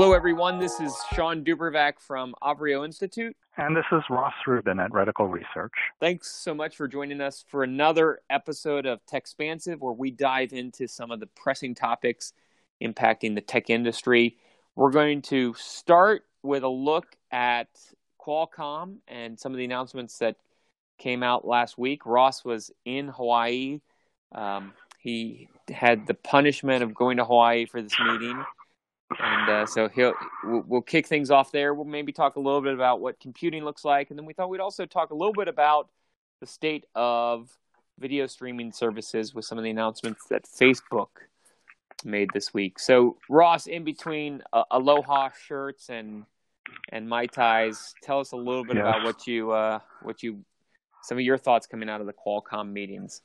Hello, everyone. This is Sean Dubravac from Avrio Institute. And this is Ross Rubin at Reticle Research. Thanks so much for joining us for another episode of Techspansive, where we dive into some of the pressing topics impacting the tech industry. We're going to start with a look at Qualcomm and some of the announcements that came out last week. Ross was in Hawaii. Um, he had the punishment of going to Hawaii for this meeting and uh, so he'll we'll, we'll, kick things off there. We'll maybe talk a little bit about what computing looks like, and then we thought we'd also talk a little bit about the state of video streaming services with some of the announcements that Facebook made this week. So Ross, in between uh, Aloha shirts and and mai tais, tell us a little bit about what you uh, what you some of your thoughts coming out of the Qualcomm meetings.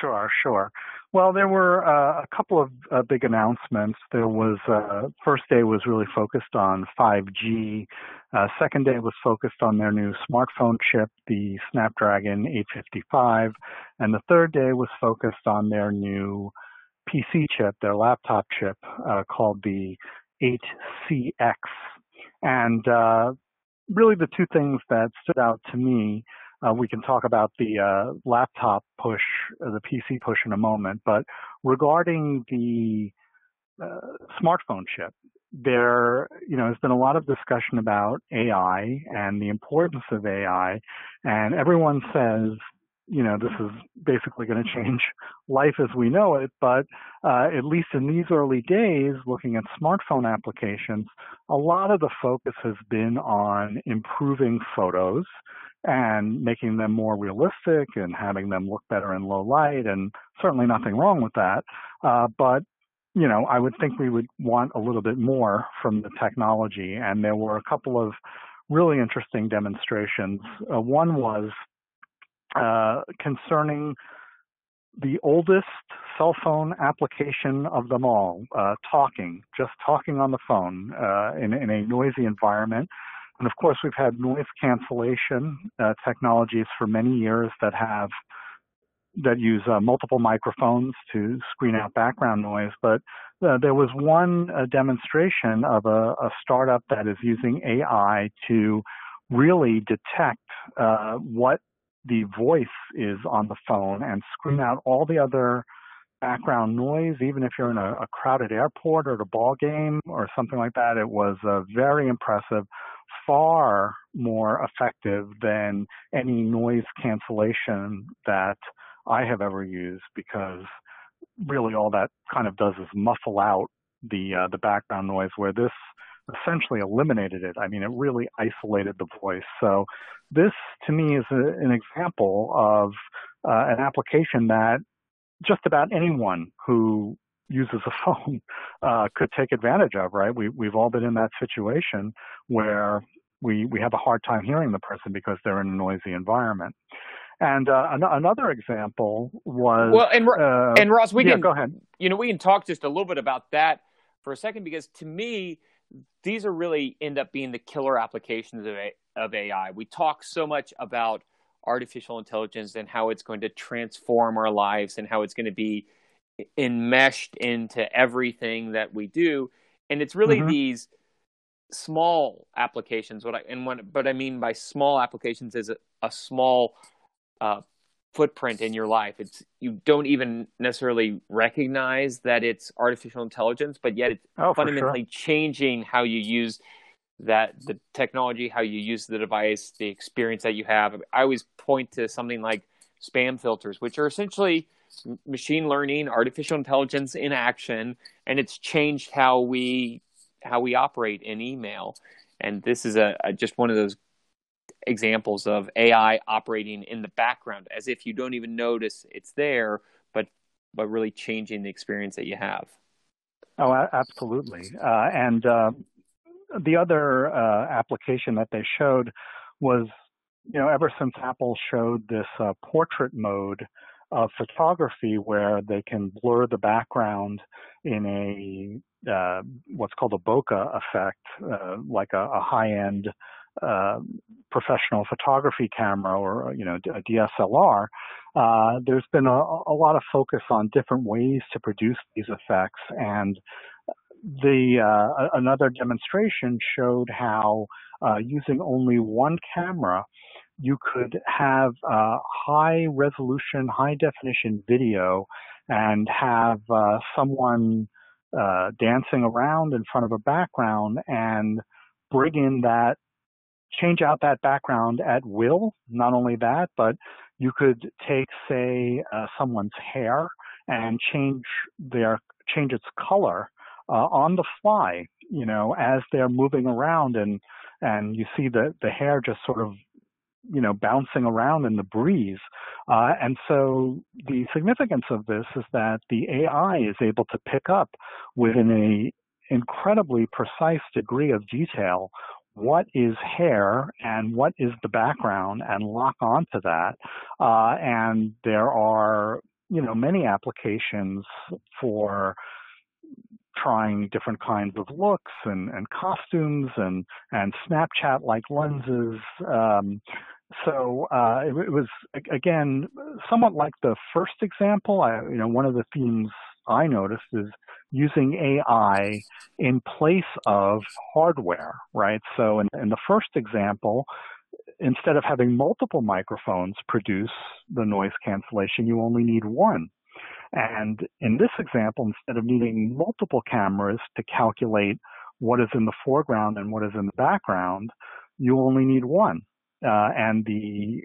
Sure, sure. Well, there were uh, a couple of uh, big announcements. There was uh, first day was really focused on 5G. Uh, second day was focused on their new smartphone chip, the Snapdragon 855, and the third day was focused on their new PC chip, their laptop chip uh, called the 8CX. And uh, really, the two things that stood out to me uh, we can talk about the uh, laptop push, uh, the PC push in a moment. But regarding the uh, smartphone chip, there, you know, has been a lot of discussion about AI and the importance of AI, and everyone says, you know, this is basically going to change life as we know it. But uh, at least in these early days, looking at smartphone applications, a lot of the focus has been on improving photos and making them more realistic and having them look better in low light, and certainly nothing wrong with that. Uh, but you know, I would think we would want a little bit more from the technology, and there were a couple of really interesting demonstrations. Uh, one was uh, concerning the oldest cell phone application of them all, uh, talking, just talking on the phone uh, in, in, a noisy environment. And of course, we've had noise cancellation uh, technologies for many years that have that use uh, multiple microphones to screen out background noise. But uh, there was one uh, demonstration of a, a, startup that is using AI to really detect uh, what the voice is on the phone and screen out all the other background noise, even if you're in a, a crowded airport or at a ball game or something like that. It was uh, very impressive far more effective than any noise cancellation that I have ever used because really all that kind of does is muffle out the uh, the background noise where this essentially eliminated it. I mean, it really isolated the voice. So this to me is a, an example of uh, an application that just about anyone who uses a phone uh, could take advantage of, right? We, we've all been in that situation where we, we have a hard time hearing the person because they're in a noisy environment. And uh, an- another example was well, and uh, and Ross, we yeah, can go ahead. You know, we can talk just a little bit about that for a second because to me, these are really end up being the killer applications of a- of AI. We talk so much about artificial intelligence and how it's going to transform our lives and how it's going to be enmeshed into everything that we do. And it's really mm-hmm. these small applications. What I and what, but I mean by small applications is a, a small uh, footprint in your life. It's you don't even necessarily recognize that it's artificial intelligence, but yet it's oh, fundamentally sure. changing how you use that the technology, how you use the device, the experience that you have. I always point to something like spam filters, which are essentially machine learning, artificial intelligence in action, and it's changed how we how we operate in email. And this is a, a just one of those examples of AI operating in the background as if you don't even notice it's there, but but really changing the experience that you have. Oh, absolutely. Uh, and uh, the other uh, application that they showed was, you know, ever since Apple showed this uh, portrait mode of photography where they can blur the background in a uh, what's called a bokeh effect, uh, like a, a high-end uh, professional photography camera or you know a DSLR. Uh, there's been a, a, lot of focus on different ways to produce these effects, and the uh, another demonstration showed how uh, using only one camera, you could have uh, high resolution, high definition video, and have uh, someone uh, dancing around in front of a background and bring in that, change out that background at will. Not only that, but you could take, say, uh, someone's hair and change their change its color uh, on the fly, you know, as they're moving around and and you see the the hair just sort of you know bouncing around in the breeze. Uh, and so the significance of this is that the AI is able to pick up within a incredibly precise degree of detail what is hair and what is the background and lock onto that. Uh, and there are you know many applications for trying different kinds of looks and, and costumes and, and Snapchat like lenses. Um, so uh, it, it, was again somewhat like the first example. I, you know, one of the themes I noticed is using AI in place of hardware, right? So in, in the first example, instead of having multiple microphones produce the noise cancellation, you only need one. And in this example, instead of needing multiple cameras to calculate what is in the foreground and what is in the background, you only need one. Uh, and the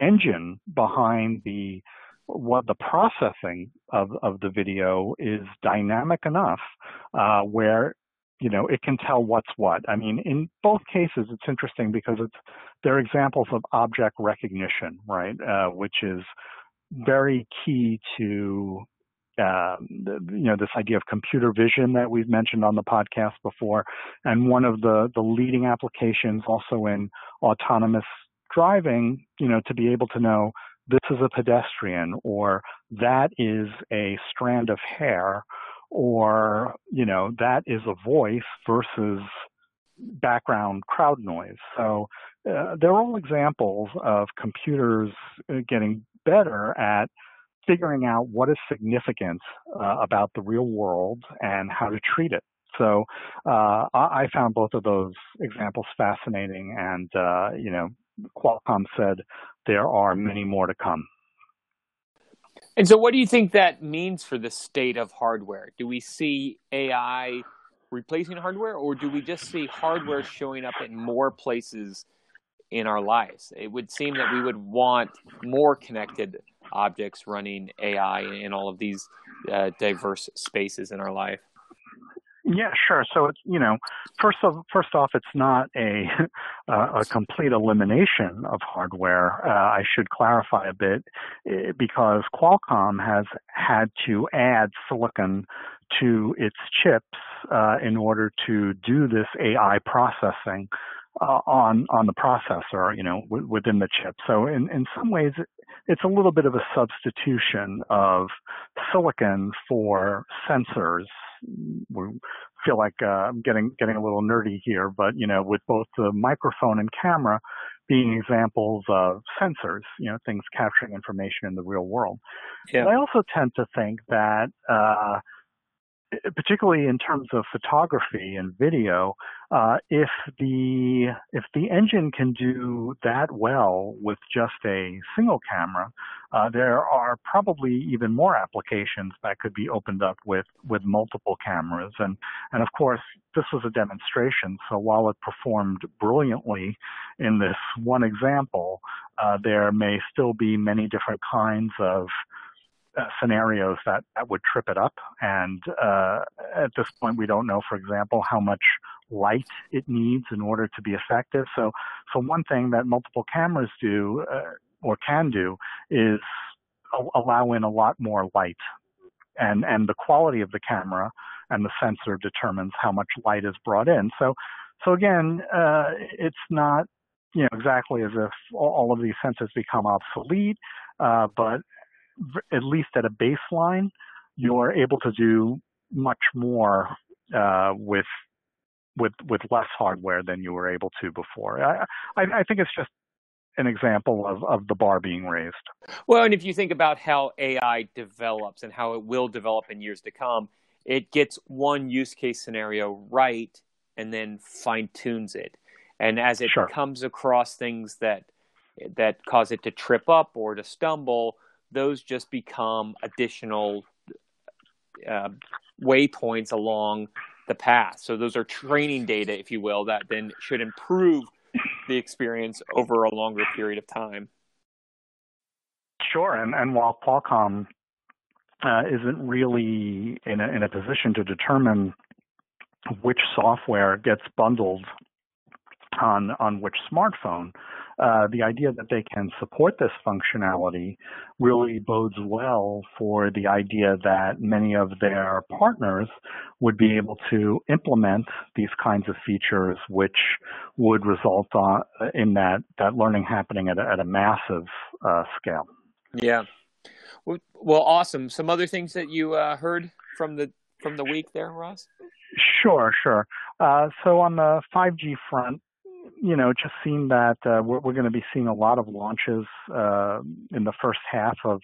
engine behind the what the processing of, of the video is dynamic enough uh, where you know it can tell what's what. I mean, in both cases, it's interesting because it's they're examples of object recognition, right? Uh, which is very key to um, you know this idea of computer vision that we've mentioned on the podcast before, and one of the the leading applications also in autonomous driving, you know, to be able to know this is a pedestrian or that is a strand of hair or you know that is a voice versus background crowd noise. So uh, they're all examples of computers uh, getting better at figuring out what is significant uh, about the real world and how to treat it. So uh, I found both of those examples fascinating, and uh, you know, Qualcomm said there are many more to come. And so, what do you think that means for the state of hardware? Do we see AI replacing hardware, or do we just see hardware showing up in more places in our lives. It would seem that we would want more connected objects running AI in all of these uh, diverse spaces in our life. Yeah, sure. So it's you know, first of first off, it's not a a complete elimination of hardware. Uh, I should clarify a bit eh, because Qualcomm has had to add silicon to its chips uh, in order to do this AI processing uh, on on the processor, you know, w- within the chip. So in in some ways, it's a little bit of a substitution of silicon for sensors. We feel like uh, I'm getting getting a little nerdy here, but you know, with both the microphone and camera being examples of sensors, you know, things capturing information in the real world. Yeah. But I also tend to think that uh, particularly in terms of photography and video, uh, if the if the engine can do that well with just a single camera, uh, there are probably even more applications that could be opened up with with multiple cameras. And and of course, this was a demonstration, so while it performed brilliantly in this one example, uh, there may still be many different kinds of uh, scenarios that, that would trip it up. And uh, at this point, we don't know, for example, how much light it needs in order to be effective. So, so one thing that multiple cameras do uh, or can do is allow in a lot more light. And, and the quality of the camera and the sensor determines how much light is brought in. So, so again, uh, it's not you know exactly as if all of these sensors become obsolete, uh, but at least at a baseline, you're able to do much more uh, with with with less hardware than you were able to before. I, I, I think it's just an example of, of the bar being raised. Well, and if you think about how AI develops and how it will develop in years to come, it gets one use case scenario right and then fine tunes it. And as it sure. comes across things that that cause it to trip up or to stumble, those just become additional uh, waypoints along the path. So those are training data, if you will, that then should improve the experience over a longer period of time. Sure, and and while Qualcomm uh, isn't really in a, in a position to determine which software gets bundled on on which smartphone. Uh, the idea that they can support this functionality really bodes well for the idea that many of their partners would be able to implement these kinds of features, which would result on, in that that learning happening at a, at a massive uh, scale. Yeah, well, awesome. Some other things that you uh, heard from the from the week there, Ross? Sure, sure. Uh, so on the 5G front, you know, just seeing that uh, we're, we're going to be seeing a lot of launches uh, in the first half of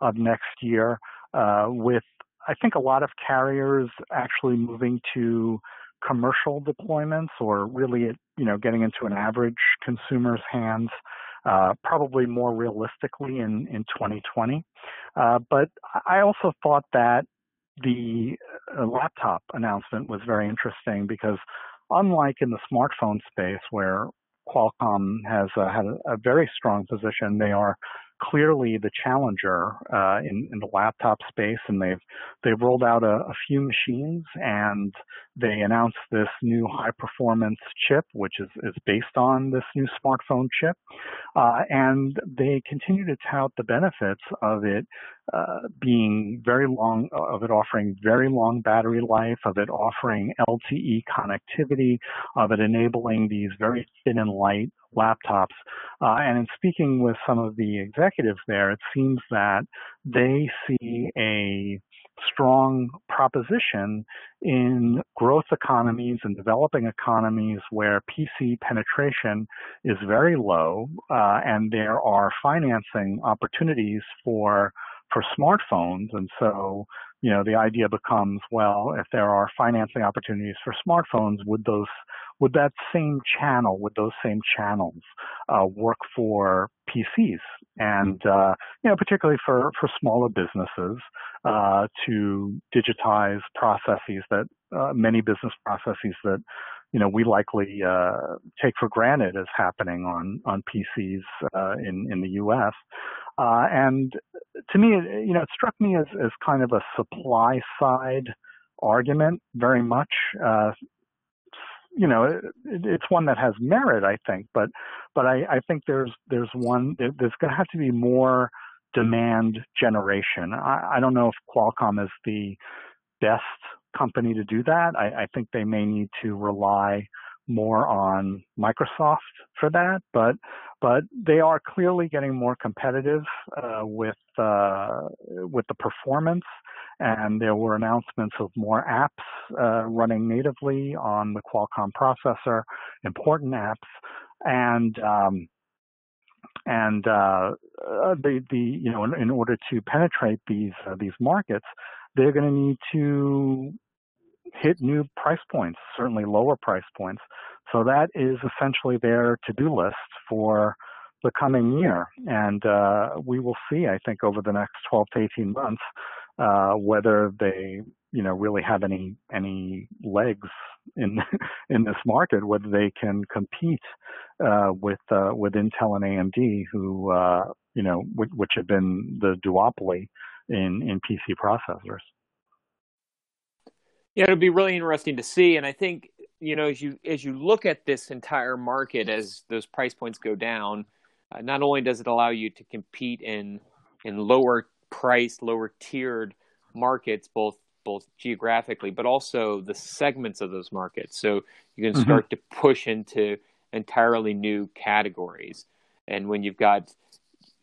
of next year, uh, with I think a lot of carriers actually moving to commercial deployments or really, you know, getting into an average consumer's hands uh, probably more realistically in, in 2020. Uh, but I also thought that the uh, laptop announcement was very interesting because unlike in the smartphone space where Qualcomm has uh, had a, a, very strong position, they are clearly the challenger uh, in, in, the laptop space, and they've they've rolled out a, a, few machines, and they announced this new high performance chip, which is, is based on this new smartphone chip, uh, and they continue to tout the benefits of it uh, being very long, of it offering very long battery life, of it offering LTE connectivity, of it enabling these very thin and light laptops. Uh, and in speaking with some of the executives there, it seems that they see a strong proposition in growth economies and developing economies where PC penetration is very low, uh, and there are financing opportunities for for smartphones. And so, you know, the idea becomes, well, if there are financing opportunities for smartphones, would those would that same channel, would those same channels uh, work for PCs? And uh, you know, particularly for for smaller businesses uh, to digitize processes that uh, many business processes that you know we likely uh, take for granted as happening on on PCs uh, in in the U.S. and to me, you know, it struck me as as kind of a supply side argument very much. Uh, you know, it, it's one that has merit, I think, but but I, I think there's there's one there's going to have to be more demand generation. I, I don't know if Qualcomm is the best company to do that. I, I think they may need to rely more on Microsoft for that, but but they are clearly getting more competitive uh, with uh, with the performance and there were announcements of more apps uh, running natively on the Qualcomm processor, important apps, and um, and uh, uh, the the you know in, in order to penetrate these uh, these markets, they're going to need to hit new price points, certainly lower price points. So that is essentially their to-do list for the coming year, and uh, we will see. I think over the next 12 to 18 months uh, whether they you know really have any any legs in in this market, whether they can compete uh, with uh, with Intel and AMD, who uh, you know which, which have been the duopoly in in PC processors. Yeah, it'll be really interesting to see, and I think you know as you as you look at this entire market as those price points go down, uh, not only does it allow you to compete in in lower priced, lower tiered markets, both both geographically, but also the segments of those markets. So you can mm-hmm. start mm-hmm. to push into entirely new categories. And when you've got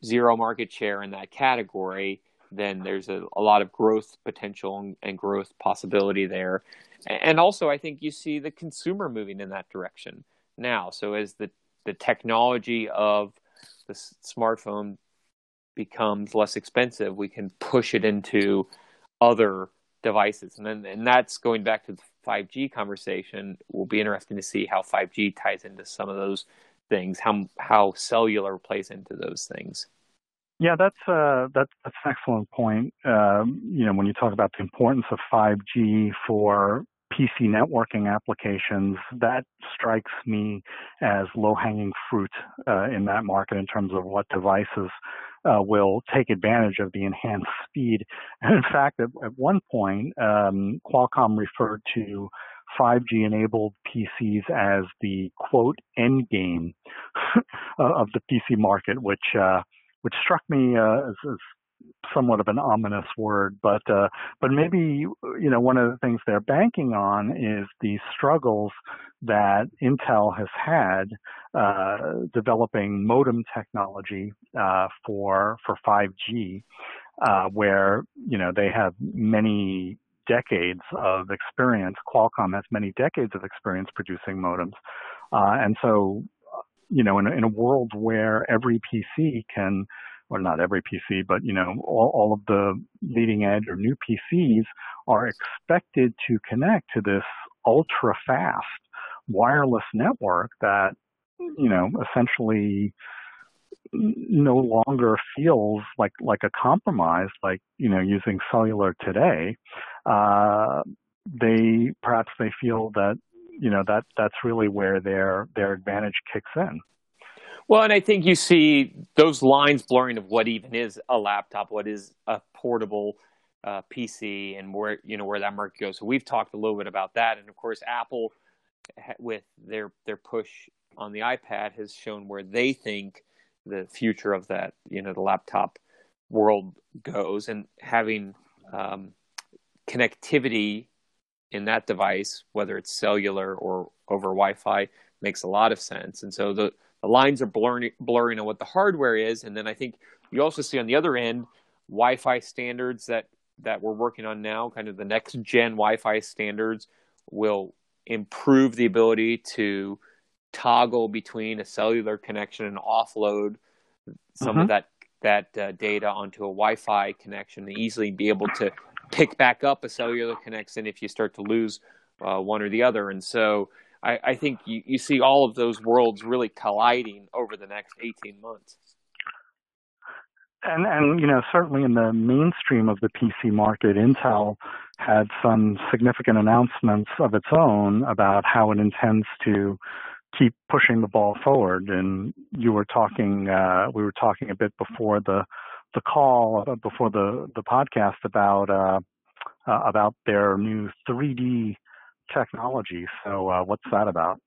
zero market share in that category, then there's a, a lot of growth potential and, and, growth possibility there. And also, I think you see the consumer moving in that direction now. So as the the technology of the smartphone becomes less expensive, we can push it into other devices. And then, and that's going back to the 5G conversation. Will be interesting to see how 5G ties into some of those things, how how cellular plays into those things. Yeah, that's uh, that's that's an excellent point. Um, you know, when you talk about the importance of 5G for PC networking applications, that strikes me as low-hanging fruit uh, in that market in terms of what devices uh, will take advantage of the enhanced speed. And in fact, at, at one point, um, Qualcomm referred to 5G enabled PCs as the quote end game of the PC market, which uh, which struck me uh, as, as, somewhat of an ominous word, but uh, but maybe you know one of the things they're banking on is the struggles that Intel has had uh, developing modem technology uh, for for 5G, uh, where you know they have many decades of experience. Qualcomm has many decades of experience producing modems, uh, and so you know in in a world where every PC can well, not every PC, but you know, all, all of the leading edge or new PCs are expected to connect to this ultra fast wireless network that, you know, essentially no longer feels like like a compromise, like you know, using cellular today. Uh, they perhaps they feel that you know that that's really where their their advantage kicks in. Well, and I think you see those lines blurring of what even is a laptop, what is a portable uh, PC, and where you know where that market goes. So we've talked a little bit about that, and of course, Apple with their their push on the iPad has shown where they think the future of that you know the laptop world goes, and having um, connectivity in that device, whether it's cellular or over Wi-Fi, makes a lot of sense. And so the the lines are blurring blurring on what the hardware is, and then I think you also see on the other end Wi-Fi standards that that we're working on now, kind of the next gen Wi-Fi standards will improve the ability to toggle between a cellular connection and offload some mm-hmm. of that that uh, data onto a Wi-Fi connection and easily be able to pick back up a cellular connection if you start to lose uh, one or the other. And so I, I think you, you see all of those worlds really colliding over the next 18 months. And, and you know certainly in the mainstream of the PC market, Intel had some significant announcements of its own about how it intends to keep pushing the ball forward. And you were talking, uh, we were talking a bit before the the call, uh, before the the podcast about uh, uh, about their new 3D technology. So, uh, what's that about?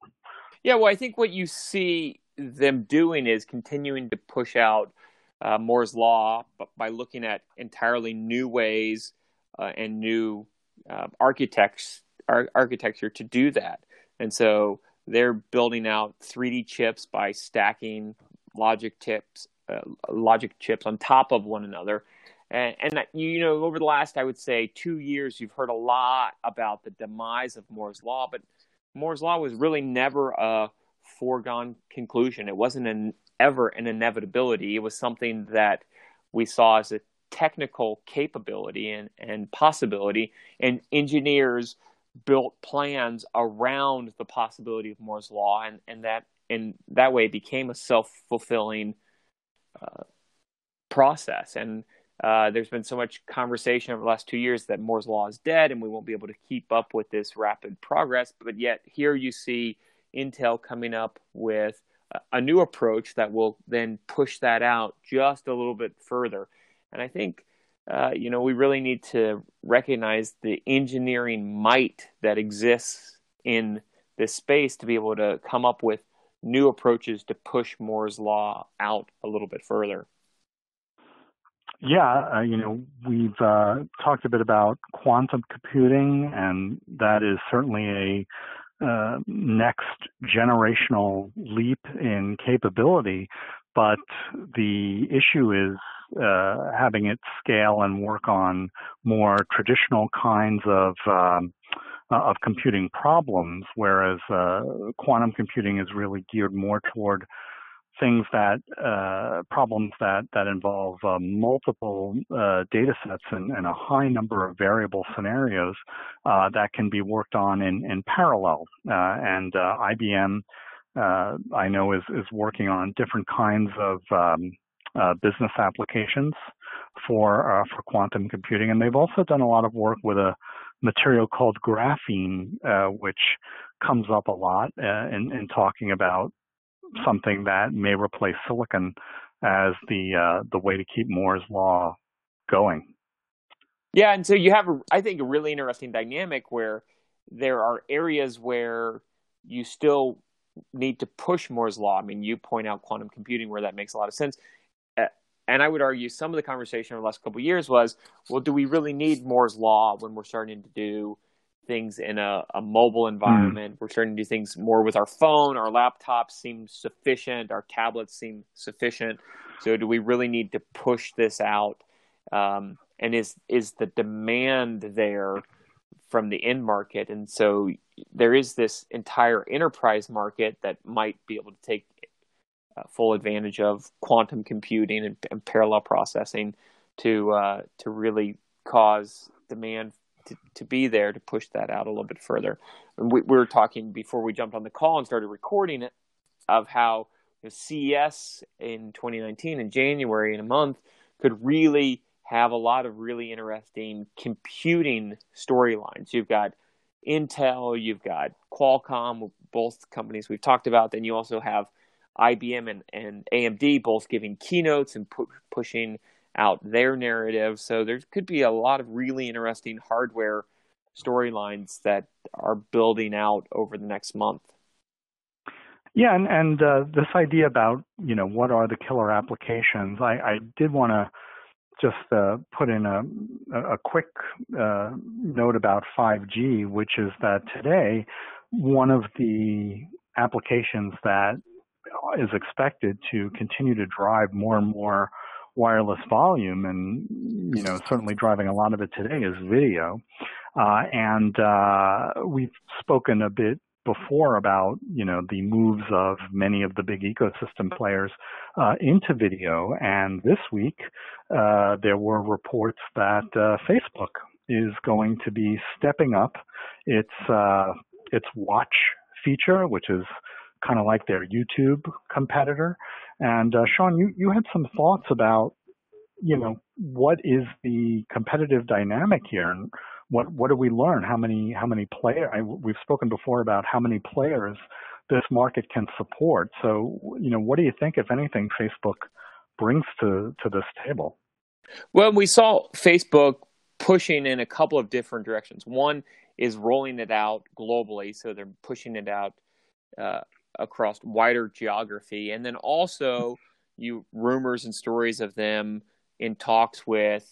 Yeah, well, I think what you see them doing is continuing to push out uh, Moore's law, by looking at entirely new ways uh, and new uh, architects ar- architecture to do that. And so they're building out 3D chips by stacking logic chips, uh, logic chips on top of one another. And, and you know, over the last, I would say, two years, you've heard a lot about the demise of Moore's law, but Moore's law was really never a foregone conclusion. It wasn't an, ever an inevitability. It was something that we saw as a technical capability and, and possibility, and engineers built plans around the possibility of Moore's law, and, and that and that way it became a self fulfilling uh, process. And uh, there's been so much conversation over the last two years that Moore's law is dead and we won't be able to keep up with this rapid progress. But yet, here you see Intel coming up with a new approach that will then push that out just a little bit further. And I think, uh, you know, we really need to recognize the engineering might that exists in this space to be able to come up with new approaches to push Moore's law out a little bit further. Yeah, uh, you know, we've uh, talked a bit about quantum computing, and that is certainly a uh, next generational leap in capability. But the issue is uh, having it scale and work on more traditional kinds of um, uh, of computing problems, whereas uh, quantum computing is really geared more toward things that uh, problems that that involve uh, multiple uh, data sets and, and, a high number of variable scenarios uh, that can be worked on in, in parallel. Uh, and uh, IBM, I know, is is working on different kinds of um, business applications for for quantum computing, and they've also done a lot of work with a material called graphene, which comes up a lot in, in talking about something that may replace silicon as the uh, the way to keep Moore's law going. Yeah, and so you have, I think, a really interesting dynamic where there are areas where you still need to push Moore's law. I mean, you point out quantum computing where that makes a lot of sense. And I would argue some of the conversation over the last couple of years was, well, do we really need Moore's law when we're starting to do things in a, a mobile hmm. environment. Mm. We're starting to do things more with our phone. Our laptops seem sufficient. Our tablets seem sufficient. So, do we really need to push this out? Um, and is is the demand there from the end market? And so, there is this entire enterprise market that might be able to take uh, full advantage of quantum computing and, and parallel processing to uh, to really cause demand to, be there to push that out a little bit further. And we, we were talking before we jumped on the call and started recording it of how you know, CES in 2019 in January in a month could really have a lot of really interesting computing storylines. You've got Intel, you've got Qualcomm, both companies we've talked about. Then you also have IBM and, and AMD both giving keynotes and pu- pushing out their narrative. So there could be a lot of really interesting hardware storylines that are building out over the next month. Yeah, and, and uh, this idea about you know what are the killer applications, I, I did want to just uh, put in a, a quick uh, note about 5G, which is that today one of the applications that is expected to continue to drive more and more wireless volume, and you know certainly driving a lot of it today is video. Uh, and uh, we've spoken a bit before about you know the moves of many of the big ecosystem players uh, into video, and this week uh, there were reports that uh, Facebook is going to be stepping up its uh, its watch feature, which is kind of like their YouTube competitor. And uh, Sean, you, you had some thoughts about, you know, what is the competitive dynamic here, and what what do we learn? How many how many player? I, we've spoken before about how many players this market can support. So, you know, what do you think, if anything, Facebook brings to to this table? Well, we saw Facebook pushing in a couple of different directions. One is rolling it out globally, so they're pushing it out uh, across wider geography, and then also you rumors and stories of them in talks with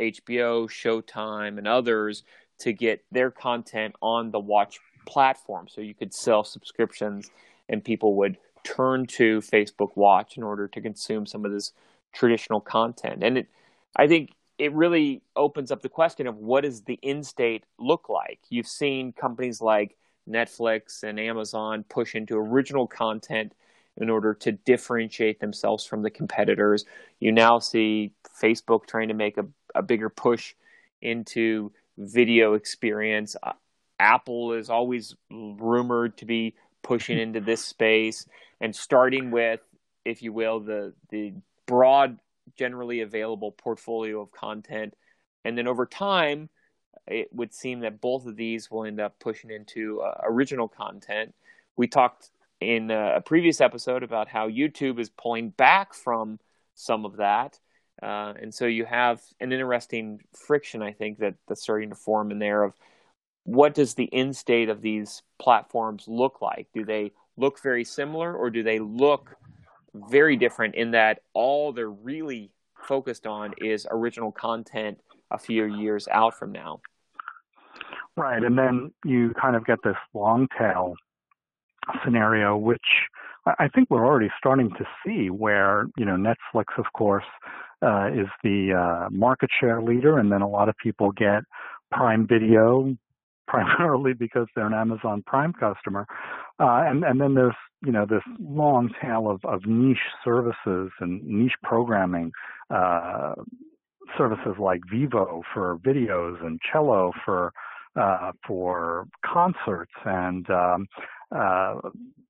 HBO, Showtime, and others to get their content on the Watch platform. So you could sell subscriptions, and people would turn to Facebook Watch in order to consume some of this traditional content. And it, I think it really opens up the question of what does the in state look like? You've seen companies like Netflix and Amazon push into original content in order to differentiate themselves from the competitors. You now see Facebook trying to make a, a bigger push into video experience. Uh, Apple is always rumored to be pushing into this space and starting with, if you will, the the broad, generally available portfolio of content, and then over time, it would seem that both of these will end up pushing into uh, original content. We talked in a previous episode about how YouTube is pulling back from some of that. Uh, and so you have an interesting friction, I think, that, that's starting to form in there of what does the end state of these platforms look like? Do they look very similar or do they look very different in that all they're really focused on is original content a few years out from now? Right. And then you kind of get this long tail scenario, which I think we're already starting to see where, you know, Netflix, of course, uh, is the uh, market share leader, and then a lot of people get Prime Video primarily because they're an Amazon Prime customer. Uh, and, and then there's, you know, this long tail of, of niche services and niche programming, uh, services like Vevo for videos and Qello for, uh, for concerts and, um, uh,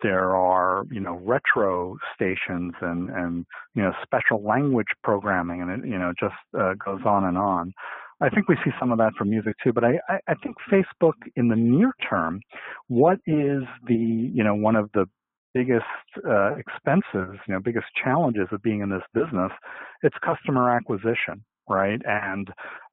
there are, you know, retro stations and, and, you know, special language programming and it, you know, just, uh, goes on and on. I think we see some of that for music too, but I, I think Facebook in the near term, what is the, you know, one of the biggest uh, expenses, you know, biggest challenges of being in this business, it's customer acquisition, right? And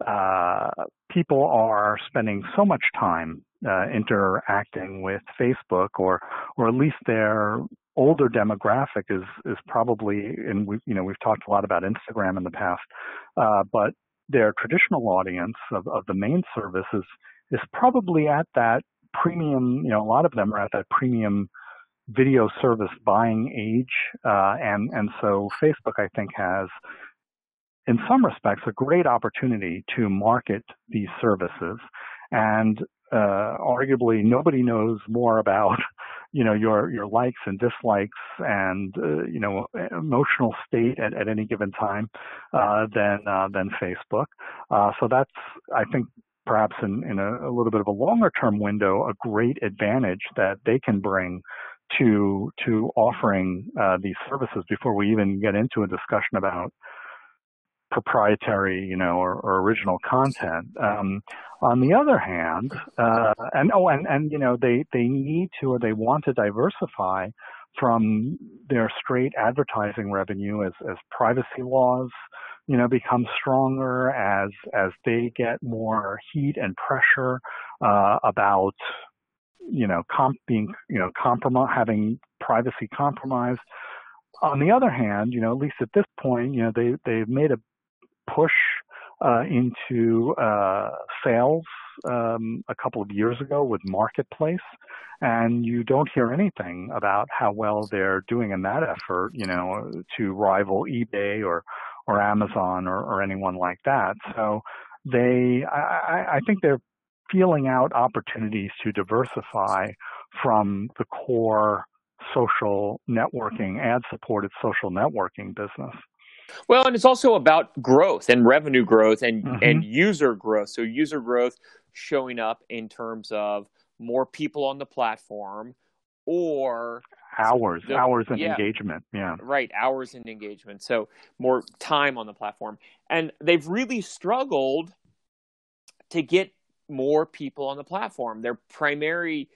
uh, people are spending so much time uh, interacting with Facebook, or or at least their older demographic is is probably, and we you know we've talked a lot about Instagram in the past, uh, but their traditional audience of, of the main service is, is probably at that premium, you know, a lot of them are at that premium video service buying age. Uh, and, and so Facebook, I think, has, in some respects, a great opportunity to market these services. And uh, arguably, nobody knows more about you know your your likes and dislikes and uh, you know emotional state at, at any given time uh, than uh, than Facebook. Uh, so that's I think perhaps in, in a, a, little bit of a longer term window a great advantage that they can bring to to offering uh, these services before we even get into a discussion about proprietary, you know, or, or original content. Um, on the other hand, uh, and oh, and and you know, they they need to or they want to diversify from their straight advertising revenue as as privacy laws, you know, become stronger as as they get more heat and pressure uh, about you know comp being you know compromise having privacy compromised on the other hand, you know, at least at this point, you know, they they've made a push uh, into uh, sales um, a couple of years ago with Marketplace, and you don't hear anything about how well they're doing in that effort, you know, to rival eBay or or Amazon or, or anyone like that. So they, I, I think they're feeling out opportunities to diversify from the core social networking, ad supported social networking business. Well, and it's also about growth and revenue growth and mm-hmm. and user growth. So user growth showing up in terms of more people on the platform or hours the, hours and yeah, engagement yeah. Right hours and engagement. So more time on the platform. And they've really struggled to get more people on the platform. Their primary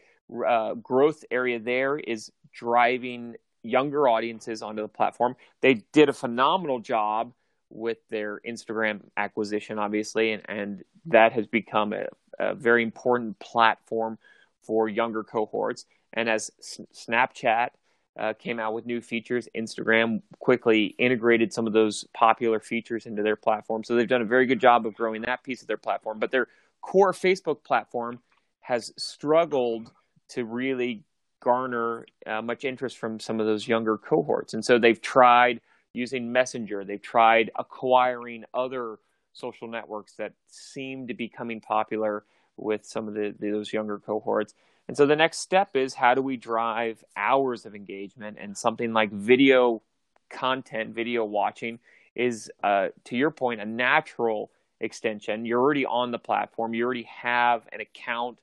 uh, growth area there is driving younger audiences onto the platform. They did a phenomenal job with their Instagram acquisition, obviously, and, and that has become a, a very important platform for younger cohorts. And as Snapchat uh, came out with new features, Instagram quickly integrated some of those popular features into their platform. So they've done a very good job of growing that piece of their platform. But their core Facebook platform has struggled to really garner uh, much interest from some of those younger cohorts. And so they've tried using Messenger, they've tried acquiring other social networks that seem to be coming popular with some of the, those younger cohorts. And so the next step is how do we drive hours of engagement and something like video content, video watching is, uh, to your point, a natural extension. You're already on the platform, you already have an account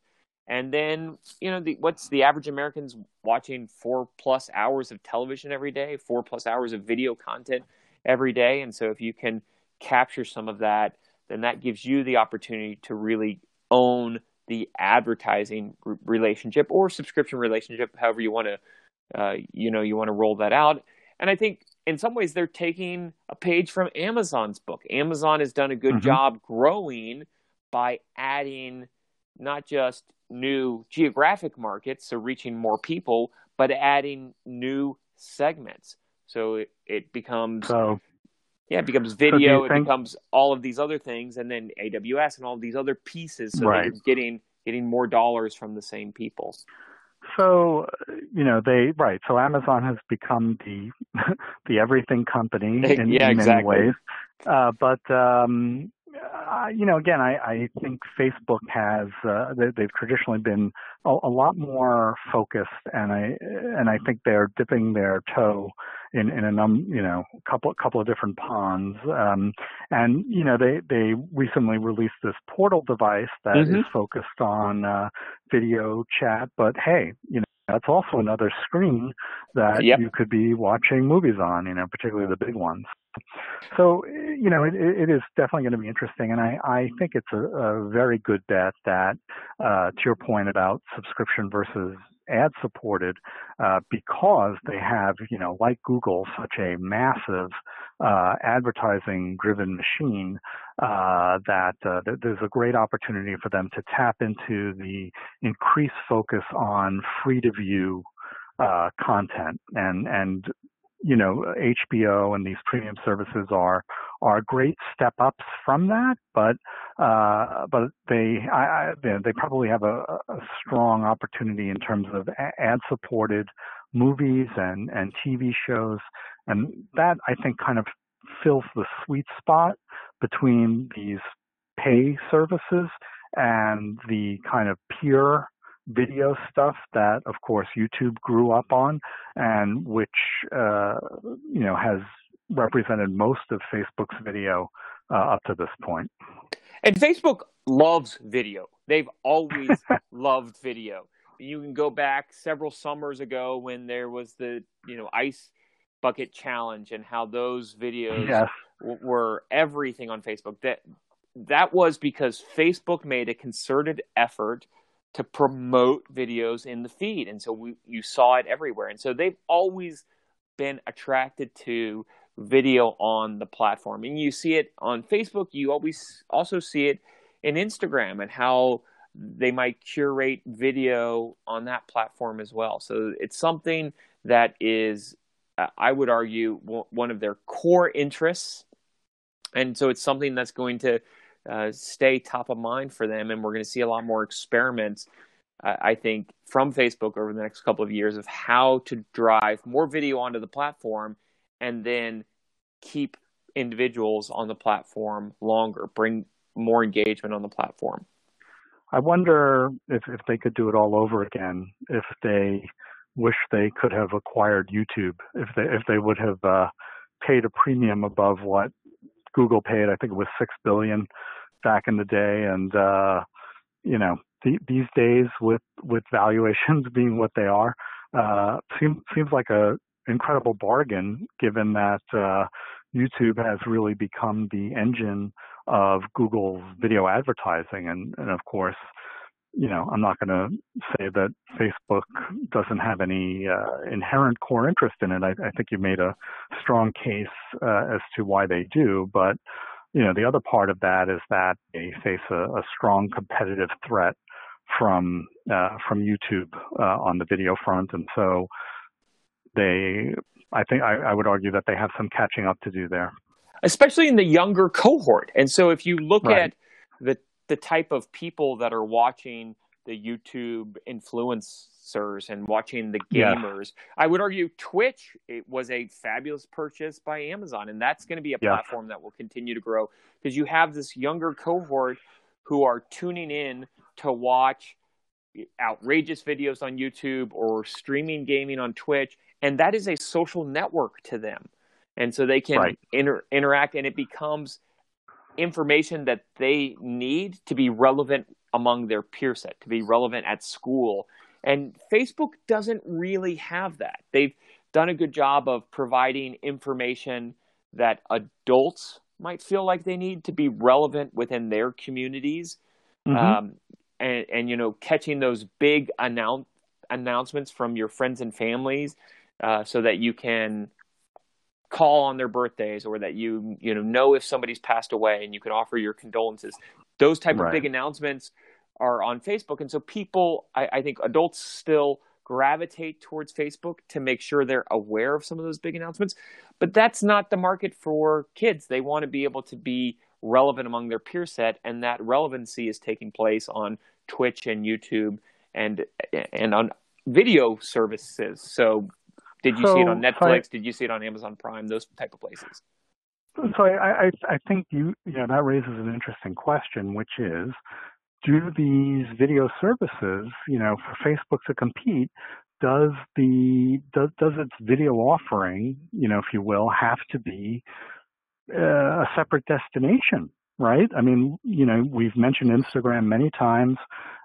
and then, you know, the, what's the average American's watching four plus hours of television every day, four plus hours of video content every day. And so if you can capture some of that, then that gives you the opportunity to really own the advertising relationship or subscription relationship, however you want to, uh, you know, you want to roll that out. And I think in some ways they're taking a page from Amazon's book. Amazon has done a good mm-hmm. job growing by adding not just new geographic markets, so reaching more people, but adding new segments. So it, it becomes so, yeah, it becomes video, so it think... becomes all of these other things, and then AWS and all these other pieces. So right. you're getting getting more dollars from the same people. So you know they right. So Amazon has become the the everything company in, yeah, in exactly. many ways, uh, but um, uh, you know, again, I, I think Facebook has uh, they, they've traditionally been a, a, lot more focused, and I and I think they're dipping their toe in in a num you know couple couple of different ponds. Um, and you know, they they recently released this portal device that mm-hmm. is focused on uh, video chat. But hey, you know that's also another screen that yep. you could be watching movies on, you know, particularly the big ones. So, you know, it, it is definitely going to be interesting. And I, I think it's a, a very good bet that, uh, to your point about subscription versus ad supported, uh, because they have, you know, like Google, such a massive uh, advertising driven machine uh, that uh, th- there's a great opportunity for them to tap into the increased focus on free to view uh, content. And and you know HBO and these premium services are are great step ups from that, but uh, but they I, I, they probably have a, a strong opportunity in terms of ad supported movies and and TV shows, and that I think kind of fills the sweet spot between these pay services and the kind of pure video stuff that, of course, YouTube grew up on and which, uh, you know, has represented most of Facebook's video uh, up to this point. And Facebook loves video. They've always loved video. You can go back several summers ago when there was the, you know, ice bucket challenge and how those videos yes. w- were everything on Facebook. That that was because Facebook made a concerted effort to promote videos in the feed, and so we, you saw it everywhere. And so they've always been attracted to video on the platform, and you see it on Facebook. You always also see it in Instagram and how they might curate video on that platform as well. So it's something that is, I would argue, one of their core interests. And so it's something that's going to uh, stay top of mind for them, and we're going to see a lot more experiments. Uh, I think from Facebook over the next couple of years of how to drive more video onto the platform, and then keep individuals on the platform longer, bring more engagement on the platform. I wonder if, if they could do it all over again, if they wish they could have acquired YouTube, if they if they would have uh, paid a premium above what Google paid. I think it was six billion back in the day, and uh, you know the, these days with with valuations being what they are, uh, seems seems like a incredible bargain given that uh, YouTube has really become the engine of Google's video advertising, and and of course you know, I'm not going to say that Facebook doesn't have any uh, inherent core interest in it. I, I, think you made a strong case uh, as to why they do, but you know, the other part of that is that they face a, a strong competitive threat from uh, from YouTube uh, on the video front, and so they, I think, I, I would argue that they have some catching up to do there, especially in the younger cohort. And so, if you look right. at the the type of people that are watching the YouTube influencers and watching the gamers. Yeah. I would argue Twitch it was a fabulous purchase by Amazon, and that's going to be a yeah. platform that will continue to grow because you have this younger cohort who are tuning in to watch eh, outrageous videos on YouTube or streaming gaming on Twitch, and that is a social network to them, and so they can right. inter- interact, and it becomes information that they need to be relevant among their peer set, to be relevant at school. And Facebook doesn't really have that. They've done a good job of providing information that adults might feel like they need to be relevant within their communities. Mm-hmm. Um, and, and, you know, catching those big announce, announcements from your friends and families uh, so that you can call on their birthdays or that you you know know if somebody's passed away and you can offer your condolences. Those type right. of big announcements are on facebook. And so people I, I, think adults still gravitate towards facebook to make sure they're aware of some of those big announcements. But that's not the market for kids. They want to be able to be relevant among their peer set and that relevancy is taking place on twitch and youtube and and on video services. So did you so, see it on Netflix? I, Did you see it on Amazon Prime? Those type of places. So I, I, I think you, you know, that raises an interesting question, which is, do these video services, you know, for Facebook to compete, does the does does its video offering, you know, if you will, have to be uh, a separate destination, right? I mean, you know, we've mentioned Instagram many times,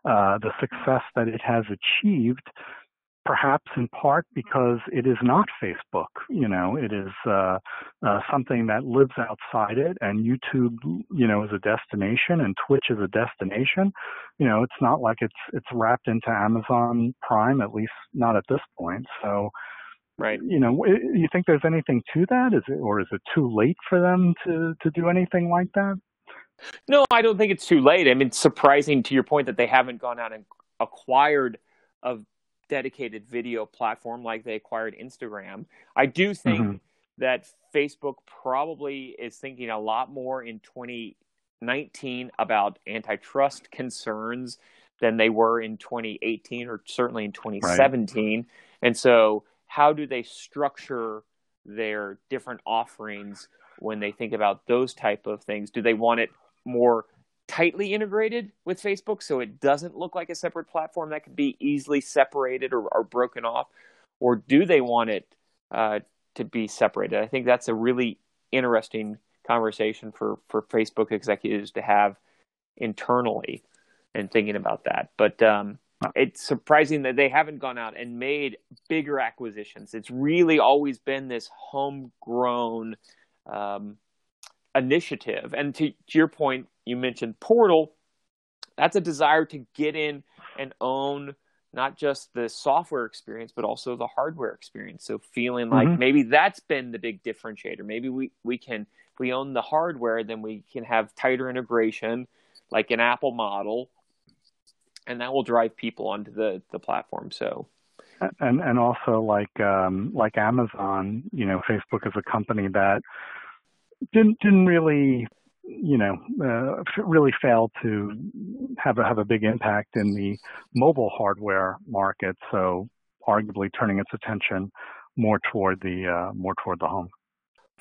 uh, the success that it has achieved perhaps in part because it is not Facebook. You know, it is uh, uh, something that lives outside it, and YouTube, you know, is a destination, and Twitch is a destination. You know, it's not like it's it's wrapped into Amazon Prime, at least not at this point. So, right. You know, you think there's anything to that? Is it, or is it too late for them to to do anything like that? No, I don't think it's too late. I mean, it's surprising to your point that they haven't gone out and acquired a dedicated video platform like they acquired Instagram. I do think mm-hmm. that Facebook probably is thinking a lot more in 2019 about antitrust concerns than they were in 2018 or certainly in 2017. Right. And so, how do they structure their different offerings when they think about those type of things? Do they want it more tightly integrated with Facebook so it doesn't look like a separate platform that could be easily separated or, or broken off? Or do they want it uh, to be separated? I think that's a really interesting conversation for, for Facebook executives to have internally and thinking about that. But um, it's surprising that they haven't gone out and made bigger acquisitions. It's really always been this homegrown um, initiative. And to, to your point, you mentioned Portal. That's a desire to get in and own not just the software experience, but also the hardware experience. So feeling like mm-hmm. maybe that's been the big differentiator. Maybe we, we can, if we own the hardware, then we can have tighter integration like an Apple model, and that will drive people onto the, the platform. So and and also like um, like Amazon, you know, Facebook is a company that didn't didn't really you know uh, really failed to have a have a big impact in the mobile hardware market. So arguably turning its attention more toward the uh, more toward the home.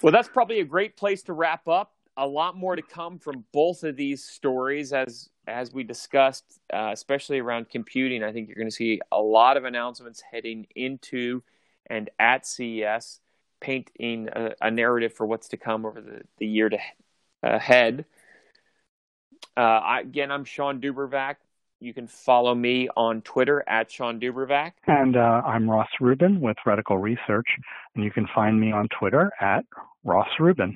Well, that's probably a great place to wrap up. A lot more to come from both of these stories, as as we discussed, uh, especially around computing. I think you're going to see a lot of announcements heading into and at CES painting a, a narrative for what's to come over the, the year to, ahead. Uh, I, again, I'm Sean Dubravac. You can follow me on Twitter at Sean Dubravac. And uh, I'm Ross Rubin with Reticle Research, and you can find me on Twitter at Ross Rubin.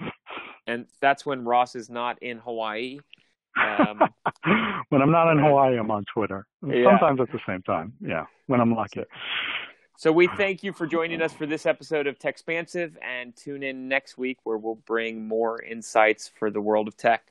And that's when Ross is not in Hawaii. Um, when I'm not in Hawaii, I'm on Twitter. Yeah. Sometimes at the same time. Yeah, when I'm lucky. So we thank you for joining us for this episode of Techspansive and tune in next week where we'll bring more insights for the world of tech.